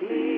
see.